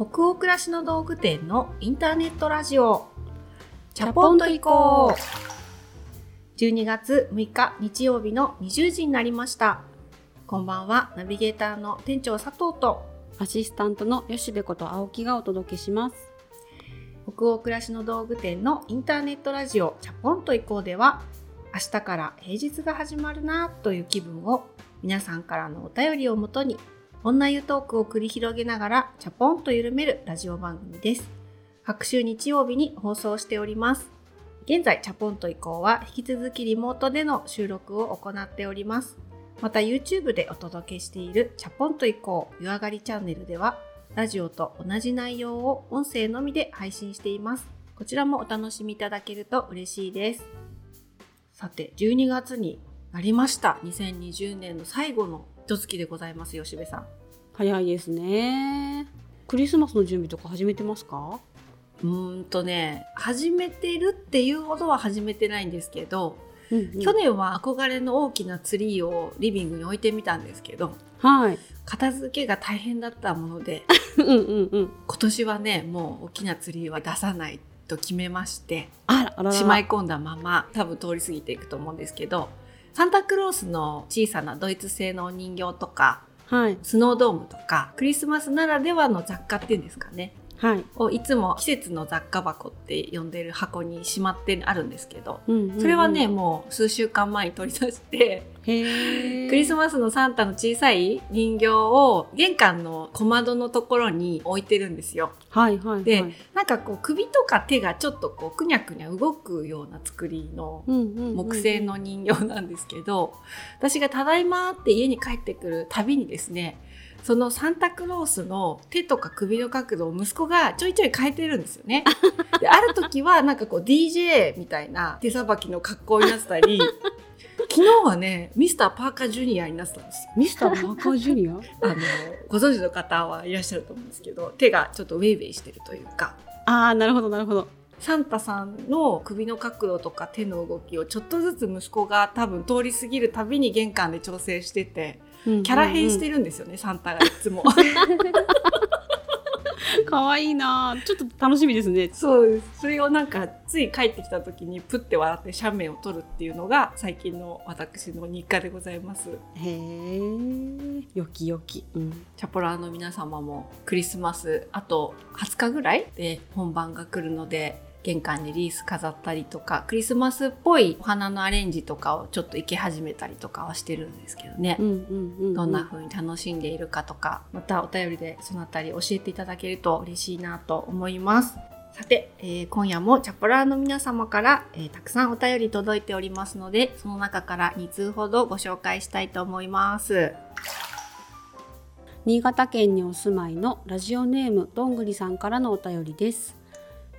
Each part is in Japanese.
北欧暮らしの道具店のインターネットラジオ。チャポンと行こう。12月6日日曜日の20時になりました。こんばんは。ナビゲーターの店長佐藤と。アシスタントの吉部こと青木がお届けします。北欧暮らしの道具店のインターネットラジオ。チャポンと行こうでは明日から平日が始まるなという気分を皆さんからのお便りをもとに女湯トークを繰り広げながらチャポンと緩めるラジオ番組です。各週日曜日に放送しております。現在、チャポンと移行は引き続きリモートでの収録を行っております。また YouTube でお届けしているチャポンと移行湯上がりチャンネルではラジオと同じ内容を音声のみで配信しています。こちらもお楽しみいただけると嬉しいです。さて、12月になりました。2020年の最後の一月でございます吉部さん。早いですね。クリスマスの準備とか始めてますか？うんとね始めてるっていうほどは始めてないんですけど、うんうん、去年は憧れの大きなツリーをリビングに置いてみたんですけど、はい、片付けが大変だったものでうんうん、うん、今年はねもう大きなツリーは出さないと決めましてあら。しまい込んだまま多分通り過ぎていくと思うんですけどサンタクロースの小さなドイツ製のお人形とか、はい、スノードームとかクリスマスならではの雑貨っていうんですかね。はい、をいつも季節の雑貨箱って呼んでる箱にしまってあるんですけど、それはねもう数週間前に取り出してクリスマスのサンタの小さい人形を玄関の小窓のところに置いてるんですよ。はいはい、はい、でなんかこう首とか手がちょっとこうくにゃくにゃ動くような作りの木製の人形なんですけど、私が「ただいま」って家に帰ってくるたびにですねそのサンタクロースの手とか首の角度を息子がちょいちょい変えてるんですよね。である時はなんかこう DJ みたいな手さばきの格好になってたり 昨日はねミスターパーカージュニアになってたんですよ。ミスターパーカージュニア？あのご存知の方はいらっしゃると思うんですけど手がちょっとウェイウェイしてるというか。ああなるほどなるほど。サンタさんの首の角度とか手の動きをちょっとずつ息子が多分通り過ぎるたびに玄関で調整しててキャラ変してるんですよね、サンタがいつも。可愛いなちょっと楽しみですね。そうです。それをなんかつい帰ってきた時にプッて笑って写メを撮るっていうのが最近の私の日課でございます。へえ。よきよき、うん、チャポラーの皆様もクリスマスあと20日ぐらいで本番が来るので玄関にリース飾ったりとかクリスマスっぽいお花のアレンジとかをちょっと生け始めたりとかはしてるんですけどね、うんうんうんうん、どんな風に楽しんでいるかとかまたお便りでそのあたり教えていただけると嬉しいなと思います。さて、えー、今夜もチャポラーの皆様から、えー、たくさんお便り届いておりますのでその中から2通ほどご紹介したいと思います。新潟県にお住まいのラジオネームどんぐりさんからのお便りです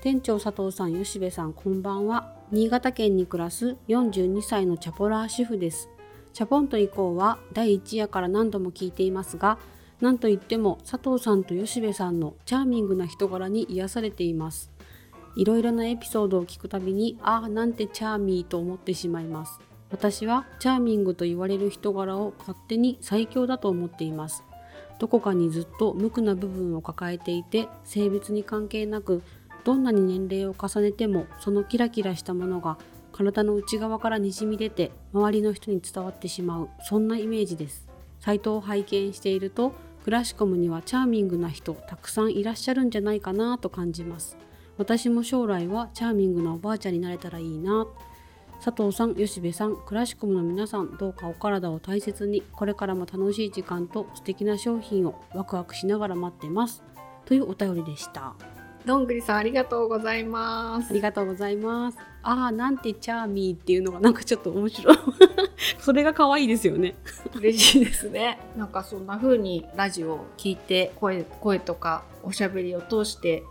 店長佐藤さん吉部さんこんばんは。新潟県に暮らす42歳のチャポラー主婦です。チャポンと以降は第1夜から何度も聞いていますが何といっても佐藤さんと吉部さんのチャーミングな人柄に癒されています。いろいろなエピソードを聞くたびにああなんてチャーミーと思ってしまいます。私はチャーミングと言われる人柄を勝手に最強だと思っています。どこかにずっと無垢な部分を抱えていて性別に関係なくどんなに年齢を重ねてもそのキラキラしたものが体の内側からにじみ出て周りの人に伝わってしまうそんなイメージですサイトを拝見しているとクラシコムにはチャーミングな人たくさんいらっしゃるんじゃないかなと感じます私も将来はチャーミングなおばあちゃんになれたらいいな佐藤さん、吉部さん、クラシコムの皆さん、どうかお体を大切に、これからも楽しい時間と素敵な商品をワクワクしながら待ってます。というお便りでした。どんぐりさんありがとうございます。ありがとうございます。ああなんてチャーミーっていうのがなんかちょっと面白い。それが可愛いですよね。嬉しいですね。なんかそんな風にラジオを聞いて声声とかおしゃべりを通して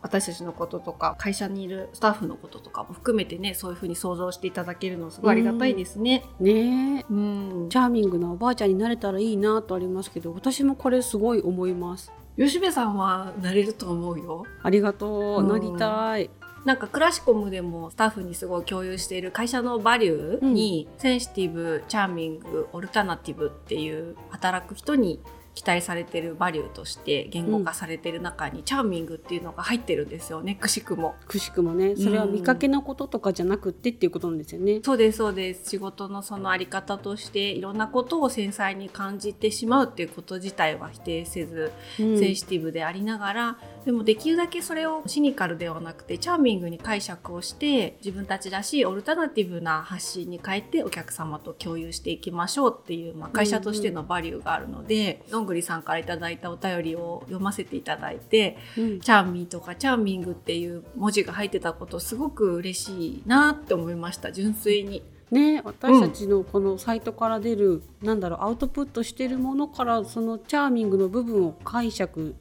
私たちのこととか会社にいるスタッフのこととかも含めてねそういう風に想像していただけるのすごいありがたいですね。ね。うん。チャーミングなおばあちゃんになれたらいいなとありますけど私もこれすごい思います。吉部さんはなれると思うよ。ありがとう、なりたい。なんかクラシコムでもスタッフにすごい共有している会社のバリューに、センシティブチャーミングオルタナティブっていう働く人に期待されてるバリューとして言語化されてる中に、チャーミングっていうのが入ってるんですよねくしくも。くしくもね。それは見かけのこととかじゃなくてっていうことなんですよね。そうですそうです。仕事のそのあり方としていろんなことを繊細に感じてしまうっていうこと自体は否定せず、うん。センシティブでありながらでもできるだけそれをシニカルではなくてチャーミングに解釈をして自分たちらしいオルタナティブな発信に変えてお客様と共有していきましょうっていう、まあ、会社としてのバリューがあるので、どんぐりさんからいただいたお便りを読ませていただいてうんチャーミーとかチャーミングっていう文字が入ってたことすごく嬉しいなって思いました純粋に。ね私たちのこのサイトから出る、なんだろうアウトプットしてるものからそのチャーミングの部分を解釈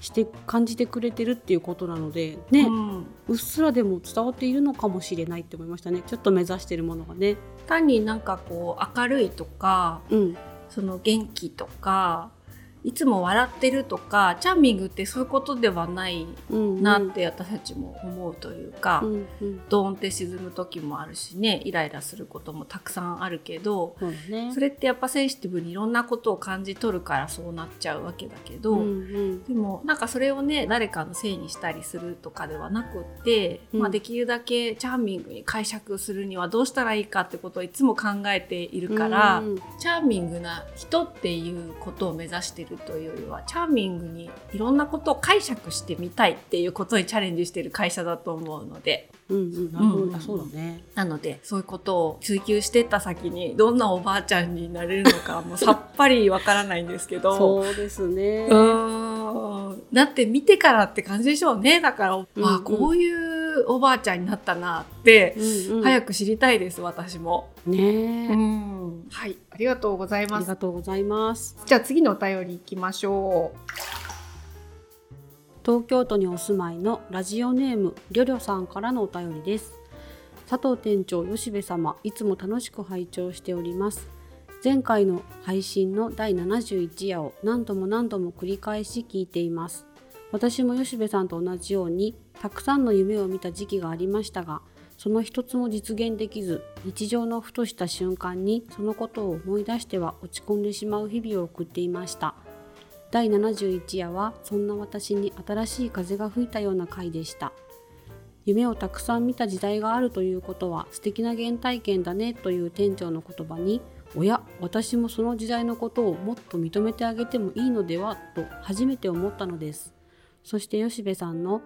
して感じてくれてるっていうことなのでね、うん。うっすらでも伝わっているのかもしれないって思いましたね。ちょっと目指してるものがね。単になんかこう明るいとかうん。その元気とかいつも笑ってるとかチャーミングってそういうことではないうんなって私たちも思うというか、うんうん。ドーンって沈む時もあるしねイライラすることもたくさんあるけどね。それってやっぱセンシティブにいろんなことを感じ取るからそうなっちゃうわけだけど、うんうん。でもなんかそれをね誰かのせいにしたりするとかではなくって、うん。まあ、できるだけチャーミングに解釈するにはどうしたらいいかってことをいつも考えているから、うんチャーミングな人っていうことを目指してるというよりはチャーミングにいろんなことを解釈してみたいっていうことにチャレンジしてる会社だと思うのでうんうんなるほど、うんあそうだね。なのでそういうことを追求してった先にどんなおばあちゃんになれるのかもうさっぱりわからないんですけど。そうですね。うーんだって見てからって感じでしょうねだから、うんあこういうおばあちゃんになったなって、うんうん。早く知りたいです私も、ねえ、ん。はい。ありがとうございありますがとうございます。じゃあ次のお便りいきましょ東京都にお住まいのラジオネームりょりょさんからのお便りです。佐藤店長吉部様いつも楽しく拝聴しております。前回の配信の第71夜を何度も何度も繰り返し聞いています。私も吉部さんと同じようにたくさんの夢を見た時期がありましたがその一つも実現できず日常のふとした瞬間にそのことを思い出しては落ち込んでしまう日々を送っていました。第71夜はそんな私に新しい風が吹いたような回でした。夢をたくさん見た時代があるということは素敵な原体験だねという店長の言葉におや私もその時代のことをもっと認めてあげてもいいのではと初めて思ったのです。そして吉部さんの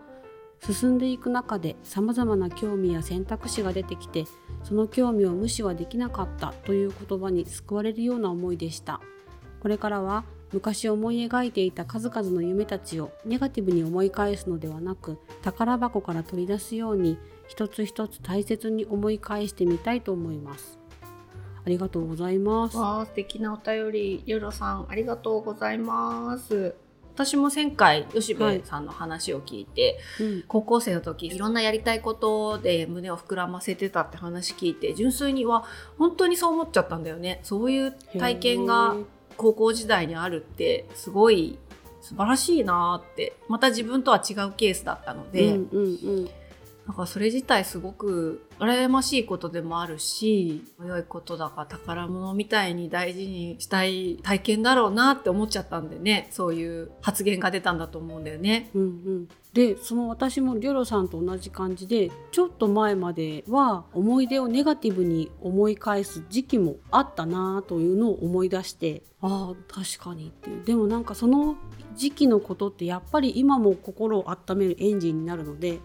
進んでいく中で様々な興味や選択肢が出てきてその興味を無視はできなかったという言葉に救われるような思いでした。これからは昔思い描いていた数々の夢たちをネガティブに思い返すのではなく宝箱から取り出すように一つ一つ大切に思い返してみたいと思います。ありがとうございます。わあ素敵なお便りりょろさんありがとうございます。私も前回吉部さんの話を聞いて、うん。高校生の時いろんなやりたいことで胸を膨らませてたって話聞いて純粋には本当にそう思っちゃったんだよね。そういう体験が高校時代にあるってすごい素晴らしいなってまた自分とは違うケースだったので、うんうんうんなんかそれ自体すごく羨ましいことでもあるし良いことだから宝物みたいに大事にしたい体験だろうなって思っちゃったんでね。そういう発言が出たんだと思うんだよね。うんうん、でその私もリョロさんと同じ感じでちょっと前までは思い出をネガティブに思い返す時期もあったなというのを思い出してああ確かにっていう。でもなんかその時期のことってやっぱり今も心を温めるエンジンになるので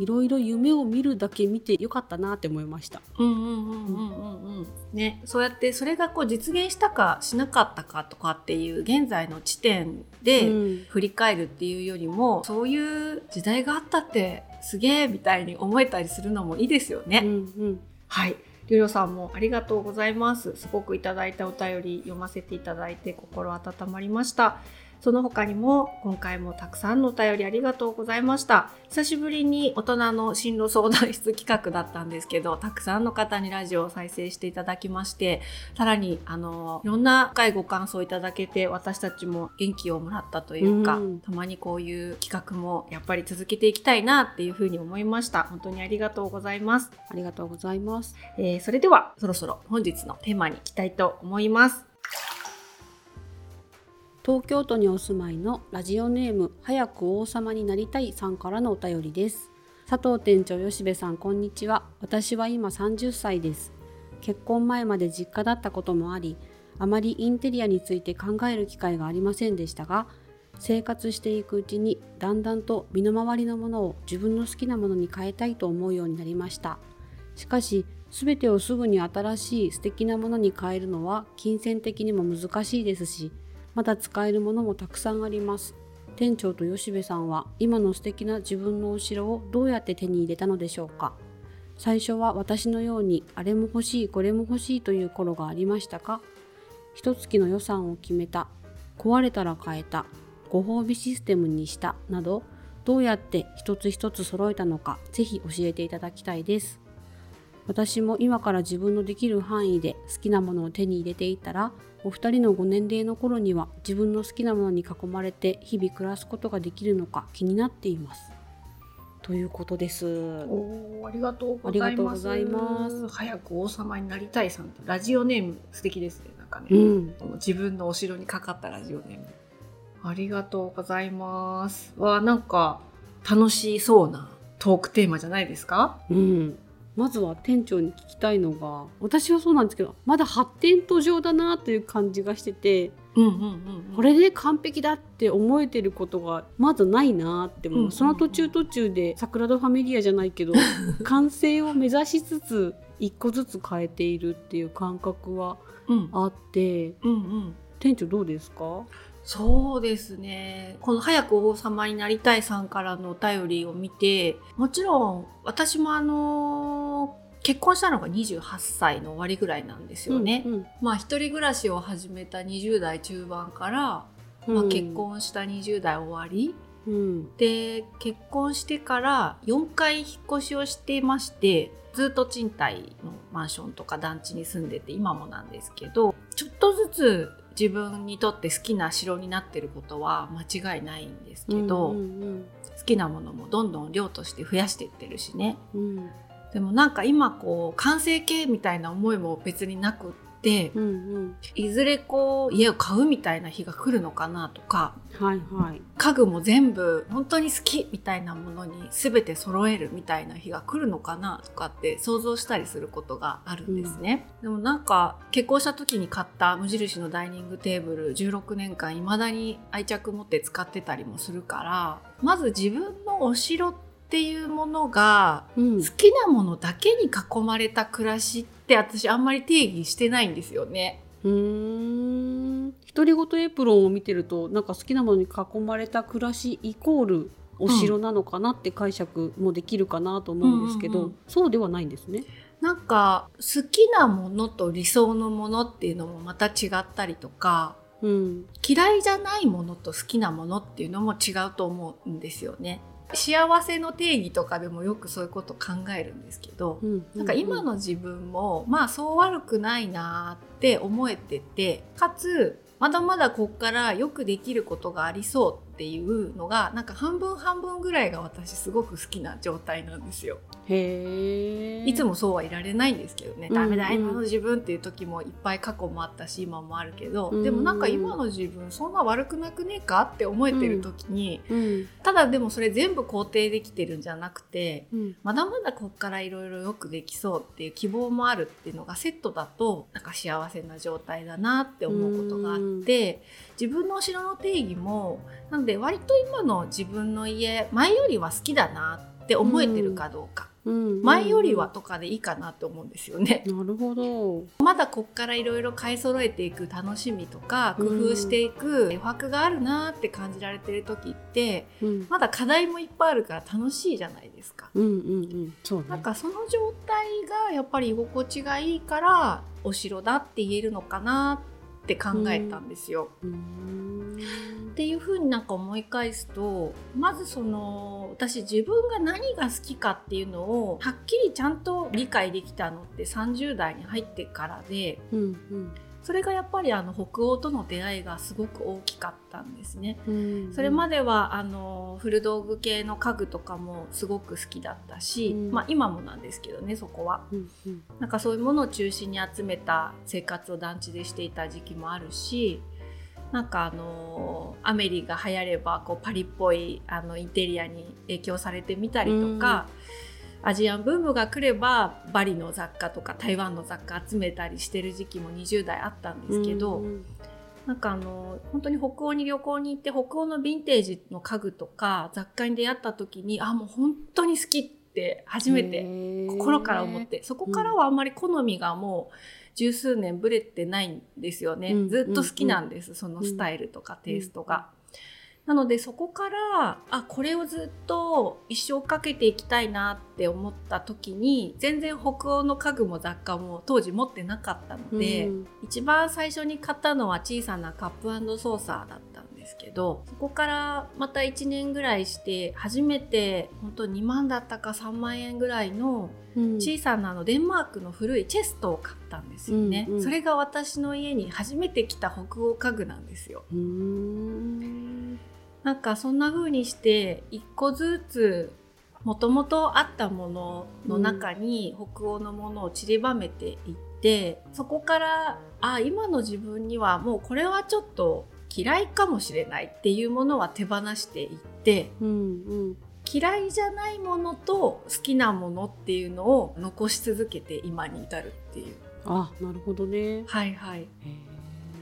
いろいろ夢を見るだけ見てよかったなって思いました。うんうんうんうんうんうんねそうやってそれがこう実現したかしなかったかとかっていう現在の地点でうん振り返るっていうよりも、そういう時代があったってすげえみたいに思えたりするのもいいですよね。うんうんはい。りゅうりょうさんもありがとうございます。すごくいただいたお便り読ませていただいて心温まりました。その他にも今回もたくさんのお便りありがとうございました。久しぶりに大人の進路相談室企画だったんですけど、たくさんの方にラジオを再生していただきまして、さらにあのいろんな深いご感想いただけて私たちも元気をもらったというか、うんたまにこういう企画もやっぱり続けていきたいなっていうふうに思いました。本当にありがとうございます。ありがとうございます。えーそれではそろそろ本日のテーマに行きたいと思います。東京都にお住まいのラジオネーム早く王様になりたいさんからのお便りです。佐藤店長吉部さんこんにちは。私は今30歳です。結婚前まで実家だったこともありあまりインテリアについて考える機会がありませんでしたが生活していくうちにだんだんと身の回りのものを自分の好きなものに変えたいと思うようになりました。しかし全てをすぐに新しい素敵なものに変えるのは金銭的にも難しいですしまだ使えるものもたくさんあります。店長と吉部さんは今の素敵な自分のお城をどうやって手に入れたのでしょうか。最初は私のようにあれも欲しいこれも欲しいという頃がありましたか。一月の予算を決めた壊れたら変えたご褒美システムにしたなどどうやって一つ一つ揃えたのかぜひ教えていただきたいです。私も今から自分のできる範囲で好きなものを手に入れていったらお二人のご年齢の頃には自分の好きなものに囲まれて日々暮らすことができるのか気になっています。ということです。おありがとうございます。ざいます。早く王様になりたいさんラジオネーム素敵ですねなんかね、うん、自分のお城にかかったラジオネーム。ありがとうございます。わなんか楽しそうなトークテーマじゃないですか？うんまずは店長に聞きたいのが私はそうなんですけどまだ発展途上だなという感じがしてて、うんうんうんうん、これで完璧だって思えてることがまずないなって思う。うんうんうん、その途中途中で桜田ファミリアじゃないけど 完成を目指しつつ一個ずつ変えているっていう感覚はあって、うんうんうん、店長どうですか？そうですね。この早く王様になりたいさんからのお便りを見て、もちろん私もあの結婚したのが28歳の終わりぐらいなんですよね。うんうん、まあ一人暮らしを始めた20代中盤から、まあ、結婚した20代終わり、うん、で結婚してから4回引っ越しをしていましてずっと賃貸のマンションとか団地に住んでて今もなんですけどちょっとずつ自分にとって好きな城になってることは間違いないんですけど、うんうんうん、好きなものもどんどん量として増やしていってるしね、うん、でもなんか今こう完成形みたいな思いも別になくっ、うんうん、いずれこう家を買うみたいな日が来るのかなとか、はいはい、家具も全部本当に好きみたいなものに全て揃えるみたいな日が来るのかなとかって想像したりすることがあるんですね。うん、でもなんか結婚した時に買った無印のダイニングテーブル16年間未だに愛着持って使ってたりもするからまず自分のお城ってっていうものが、好きなものだけに囲まれた暮らしって私あんまり定義してないんですよね。うん独り言エプロンを見てるとなんか好きなものに囲まれた暮らしイコールお城なのかなって解釈もできるかなと思うんですけど、うんうんうん、そうではないんですね。なんか好きなものと理想のものっていうのもまた違ったりとか、うん、嫌いじゃないものと好きなものっていうのも違うと思うんですよね。幸せの定義とかでもよくそういうこと考えるんですけど、うん、なんか今の自分もまあそう悪くないなって思えててかつまだまだこっからよくできることがありそうっていうのがなんか半分半分ぐらいが私すごく好きな状態なんですよ。へいつもそうはいられないんですけどね、うんうん、ダメだ今の自分っていう時もいっぱい過去もあったし今もあるけど、うん。うん、でもなんか今の自分そんな悪くなくねえかって思えてる時に、うん。うん、ただでもそれ全部肯定できてるんじゃなくて、うん、まだまだこっからいろいろよくできそうっていう希望もあるっていうのがセットだとなんか幸せな状態だなって思うことがあって、自分のお城の定義もなので割と今の自分の家前よりは好きだなって思えてるかどうか、うん、前よりはとかでいいかなと思うんですよね。なるほど。まだこっからいろいろ買い揃えていく楽しみとか工夫していく余白があるなって感じられてる時って、うん、まだ課題もいっぱいあるから楽しいじゃないですか。うんうんうん。そう、ね、なんかその状態がやっぱり居心地がいいからお城だって言えるのかなって考えたんですよ。っていうふうになんか思い返すとまずその私自分が何が好きかっていうのをはっきりちゃんと理解できたのって30代に入ってからで、うんうん、それがやっぱりあの北欧との出会いがすごく大きかったんですね。うん。うん、それまではあの古道具系の家具とかもすごく好きだったし、うん、まあ、今もなんですけどねそこは、うんうん、なんかそういうものを中心に集めた生活を団地でしていた時期もあるしなんかあのアメリが流行ればこうパリっぽいあのインテリアに影響されてみたりとか、アジアンブームが来ればバリの雑貨とか台湾の雑貨集めたりしてる時期も20代あったんですけど、うんなんかあの本当に北欧に旅行に行って北欧のヴィンテージの家具とか雑貨に出会った時にあもう本当に好きって初めて心から思ってそこからはあんまり好みがもう十数年ぶれてないんですよね、うん。ずっと好きなんです、そのスタイルとかテイストが。なのでそこからあこれをずっと一生かけていきたいなって思った時に全然北欧の家具も雑貨も当時持ってなかったので、うん。一番最初に買ったのは小さなカップソーサーだったんですけどそこからまた1年ぐらいして初めて本当2万だったか3万円ぐらいのうん。小さなあのデンマークの古いチェストを買ったんですよね、うんうん。それが私の家に初めて来た北欧家具なんですよ。うーんなんかそんな風にして一個ずつもともとあったものの中に北欧のものを散りばめていって、そこからあ今の自分にはもうこれはちょっと嫌いかもしれないっていうものは手放していってうんうん。嫌いじゃないものと好きなものっていうのを残し続けて今に至るっていう。あなるほどね。はいはい。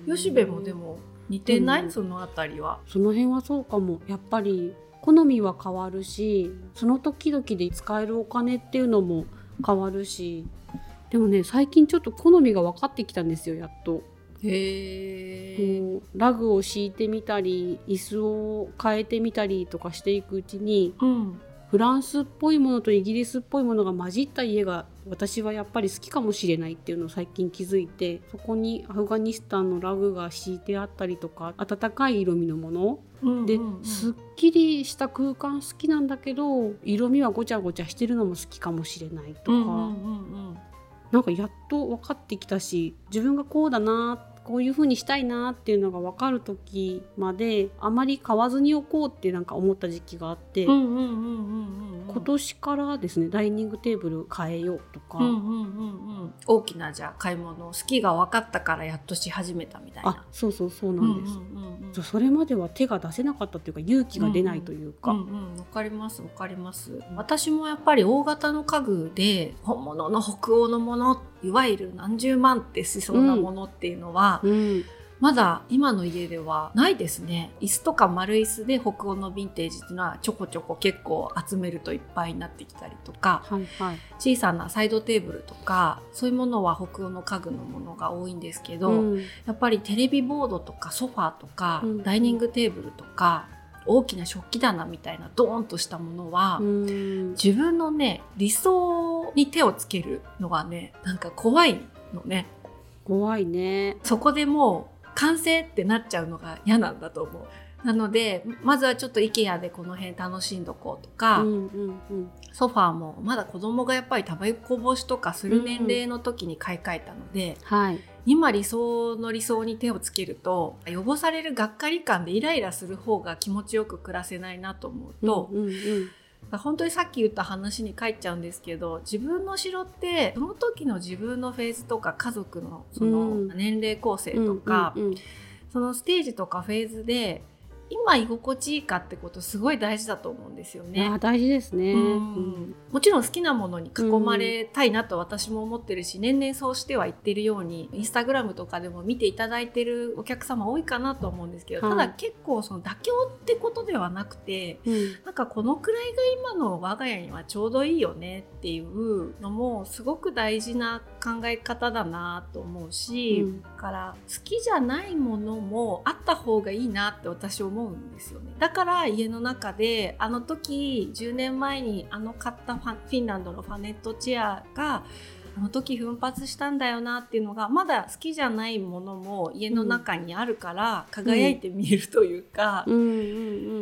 吉部もでも似てない、うん。そのあたりは？その辺はそうかも。やっぱり好みは変わるしその時々で使えるお金っていうのも変わるし。でもね最近ちょっと好みが分かってきたんですよやっと。へえこうラグを敷いてみたり椅子を変えてみたりとかしていくうちにうんフランスっぽいものとイギリスっぽいものが混じった家が私はやっぱり好きかもしれないっていうのを最近気づいてそこにアフガニスタンのラグが敷いてあったりとか温かい色味のもの。で、うんうんうん。すっきりした空間好きなんだけど色味はごちゃごちゃしてるのも好きかもしれないとか、うんうんうんうん。なんかやっと分かってきたし自分がこうだなこういう風にしたいなっていうのが分かる時まであまり買わずにおこうってなんか思った時期があって、今年からですねダイニングテーブル変えようとか、うんうんうんうん。大きなじゃあ買い物好きが分かったからやっとし始めたみたいあな。そうそうそうなんです、うんうんうんうん。それまでは手が出せなかったっていうか勇気が出ないというか、うんうん、わかりますわかります。私もやっぱり大型の家具で本物の北欧のものいわゆる何十万ってしそうなものっていうのは、うん。まだ今の家ではないですね。椅子とか丸椅子で北欧のヴィンテージっていうのはちょこちょこ結構集めるといっぱいになってきたりとかはいはい。小さなサイドテーブルとかそういうものは北欧の家具のものが多いんですけど、うん。やっぱりテレビボードとかソファーとか、うん。ダイニングテーブルとか大きな食器棚みたいなドーンとしたものは、うん。自分のね理想に手をつけるのがねなんか怖いのね。怖いね。そこでもう完成ってなっちゃうのが嫌なんだと思う。なのでまずはちょっと IKEA でこの辺楽しんどこうとか、うんうんうん。ソファーもまだ子供がやっぱりタバコ防止とかする年齢の時に買い替えたので、はい。今理想の理想に手をつけると汚されるがっかり感でイライラする方が気持ちよく暮らせないなと思うと、うんうんうん。本当にさっき言った話に帰っちゃうんですけど自分の城ってその時の自分のフェーズとか家族のそのうん。年齢構成とか、うんうん。そのステージとかフェーズで今居心地いいかってことすごい大事だと思うんですよね。大事ですね。うんもちろん好きなものに囲まれたいなと私も思ってるし、年々そうしては言ってるようにインスタグラムとかでも見ていただいてるお客様多いかなと思うんですけど、はいただ結構その妥協ってことではなくてうんなんかこのくらいが今の我が家にはちょうどいいよねっていうのもすごく大事な考え方だなと思うし、うん。だから好きじゃないものもあった方がいいなって私思うんですよね。だから家の中であの時10年前にあの買ったフィンランドのファネットチェアがあの時奮発したんだよなっていうのがまだ好きじゃないものも家の中にあるから輝いて見えるというか、うんう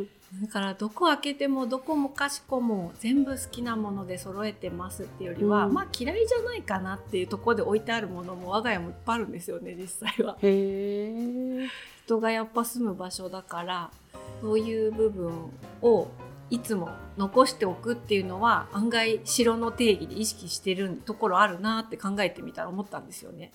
んだからどこ開けてもどこもかしこも全部好きなもので揃えてますっていうよりは、うんまあ嫌いじゃないかなっていうところで置いてあるものも我が家もいっぱいあるんですよね実際は。へえ。人がやっぱ住む場所だからそういう部分をいつも残しておくっていうのは案外城の定義で意識してるところあるなって考えてみたら思ったんですよね。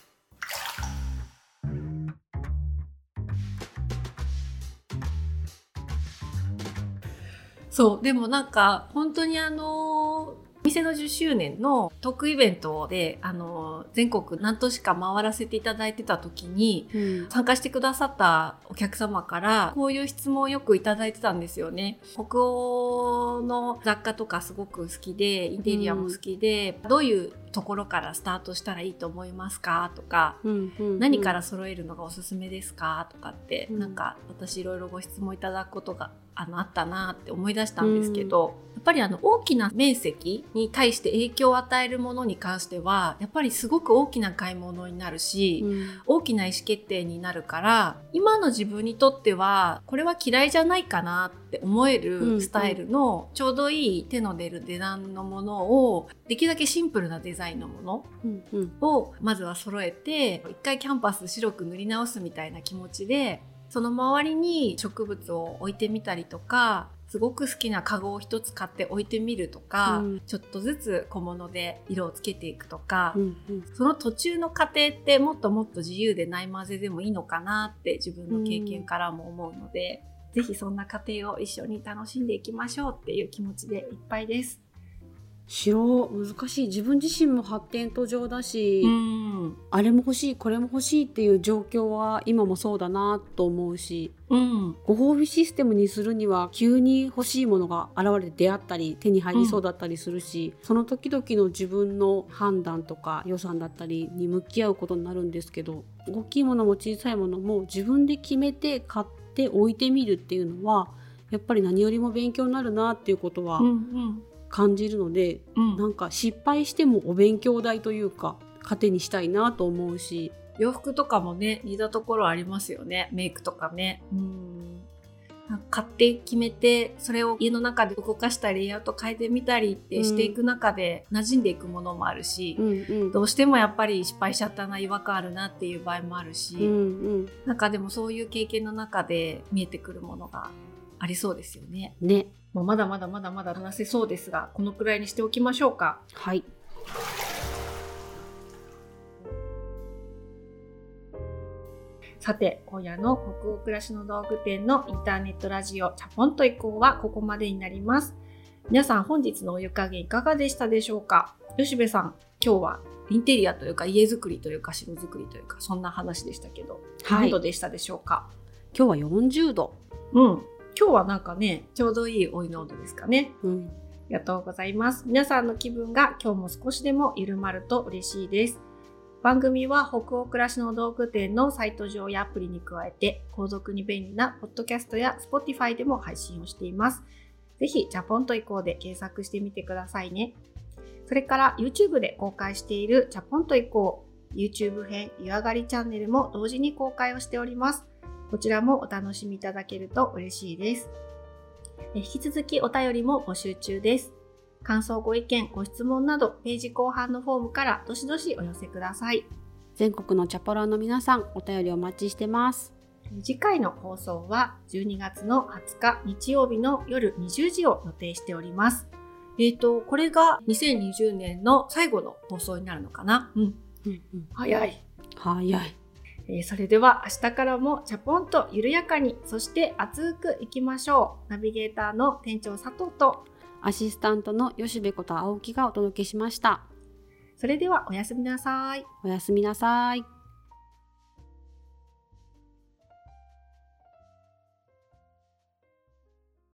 そう。でもなんか本当にあの店の10周年のトークイベントであの全国何都市か回らせていただいてた時にうん。参加してくださったお客様からこういう質問をよくいただいてたんですよね。北欧の雑貨とかすごく好きでインテリアも好きで、どういうところからスタートしたらいいと思いますかとかうんうん。何から揃えるのがおすすめですかとかって、うん。なんか私いろいろご質問いただくことがあのあったなって思い出したんですけど、やっぱりあの大きな面積に対して影響を与えるものに関してはやっぱりすごく大きな買い物になるし、うん。大きな意思決定になるから今の自分にとってはこれは嫌いじゃないかなって思えうんうん。るスタイルのちょうどいい手の出る値段のものをできるだけシンプルなデザインのものうんうん。をまずは揃えて一回キャンパス白く塗り直すみたいな気持ちでその周りに植物を置いてみたりとかすごく好きなカゴを一つ買って置いてみるとか、うん。ちょっとずつ小物で色をつけていくとか、うんうん。その途中の過程ってもっともっと自由でない混ぜでもいいのかなって自分の経験からも思うので、ぜひそんな過程を一緒に楽しんでいきましょうっていう気持ちでいっぱいです。白難しい。自分自身も発展途上だし、うん、あれも欲しいこれも欲しいっていう状況は今もそうだなと思うしうん、ご褒美システムにするには急に欲しいものが現れて出会ったり手に入りそうだったりするし、その時々の自分の判断とか予算だったりに向き合うことになるんですけど大きいものも小さいものも自分で決めて買って置いてみるっていうのはやっぱり何よりも勉強になるなっていうことはうん、うん、感じるので、うん。なんか失敗してもお勉強代というか糧にしたいなと思うし。洋服とかもね似たところありますよね。メイクとかね。うん。買って決めてそれを家の中で動かしたりレイアウト変えてみたりってしていく中で馴染んでいくものもあるし、うんうん。どうしてもやっぱり失敗しちゃったな違和感あるなっていう場合もあるし、うんうん。なんかでもそういう経験の中で見えてくるものがありそうですよね。ねもうまだまだまだまだ話せそうですがこのくらいにしておきましょうか。はいさて、今夜の北欧暮らしの道具店のインターネットラジオチャポンと移行はここまでになります。皆さん本日のお湯加減いかがでしたでしょうか？吉部さん、今日はインテリアというか家づくりというか城づくりというかそんな話でしたけど、はい何度でしたでしょうか？今日は40度、うん。今日はなんかね、ちょうどいいお湯の温度ですかね。うん、ありがとうございます。皆さんの気分が今日も少しでも緩まると嬉しいです。番組は北欧暮らしの道具店のサイト上やアプリに加えて、後続に便利なポッドキャストや Spotify でも配信をしています。ぜひ、ジャポンと移行で検索してみてくださいね。それから YouTube で公開しているジャポンと移行、YouTube 編湯上がりチャンネルも同時に公開をしております。こちらもお楽しみいただけると嬉しいです。え引き続きお便りも募集中です。感想、ご意見、ご質問など、ページ後半のフォームからどしどしお寄せください。全国のチャポラーの皆さんお便りお待ちしてます次回の放送は12月の20日日曜日の夜20時を予定しております。えっ、と、これが2020年の最後の放送になるのかな？うん。うんうん早い。早いえーそれでは明日からもチャポンと緩やかに、そして熱くいきましょう。ナビゲーターの店長佐藤と、アシスタントの吉部こと青木がお届けしましたそれではおやすみなさい。おやすみなさい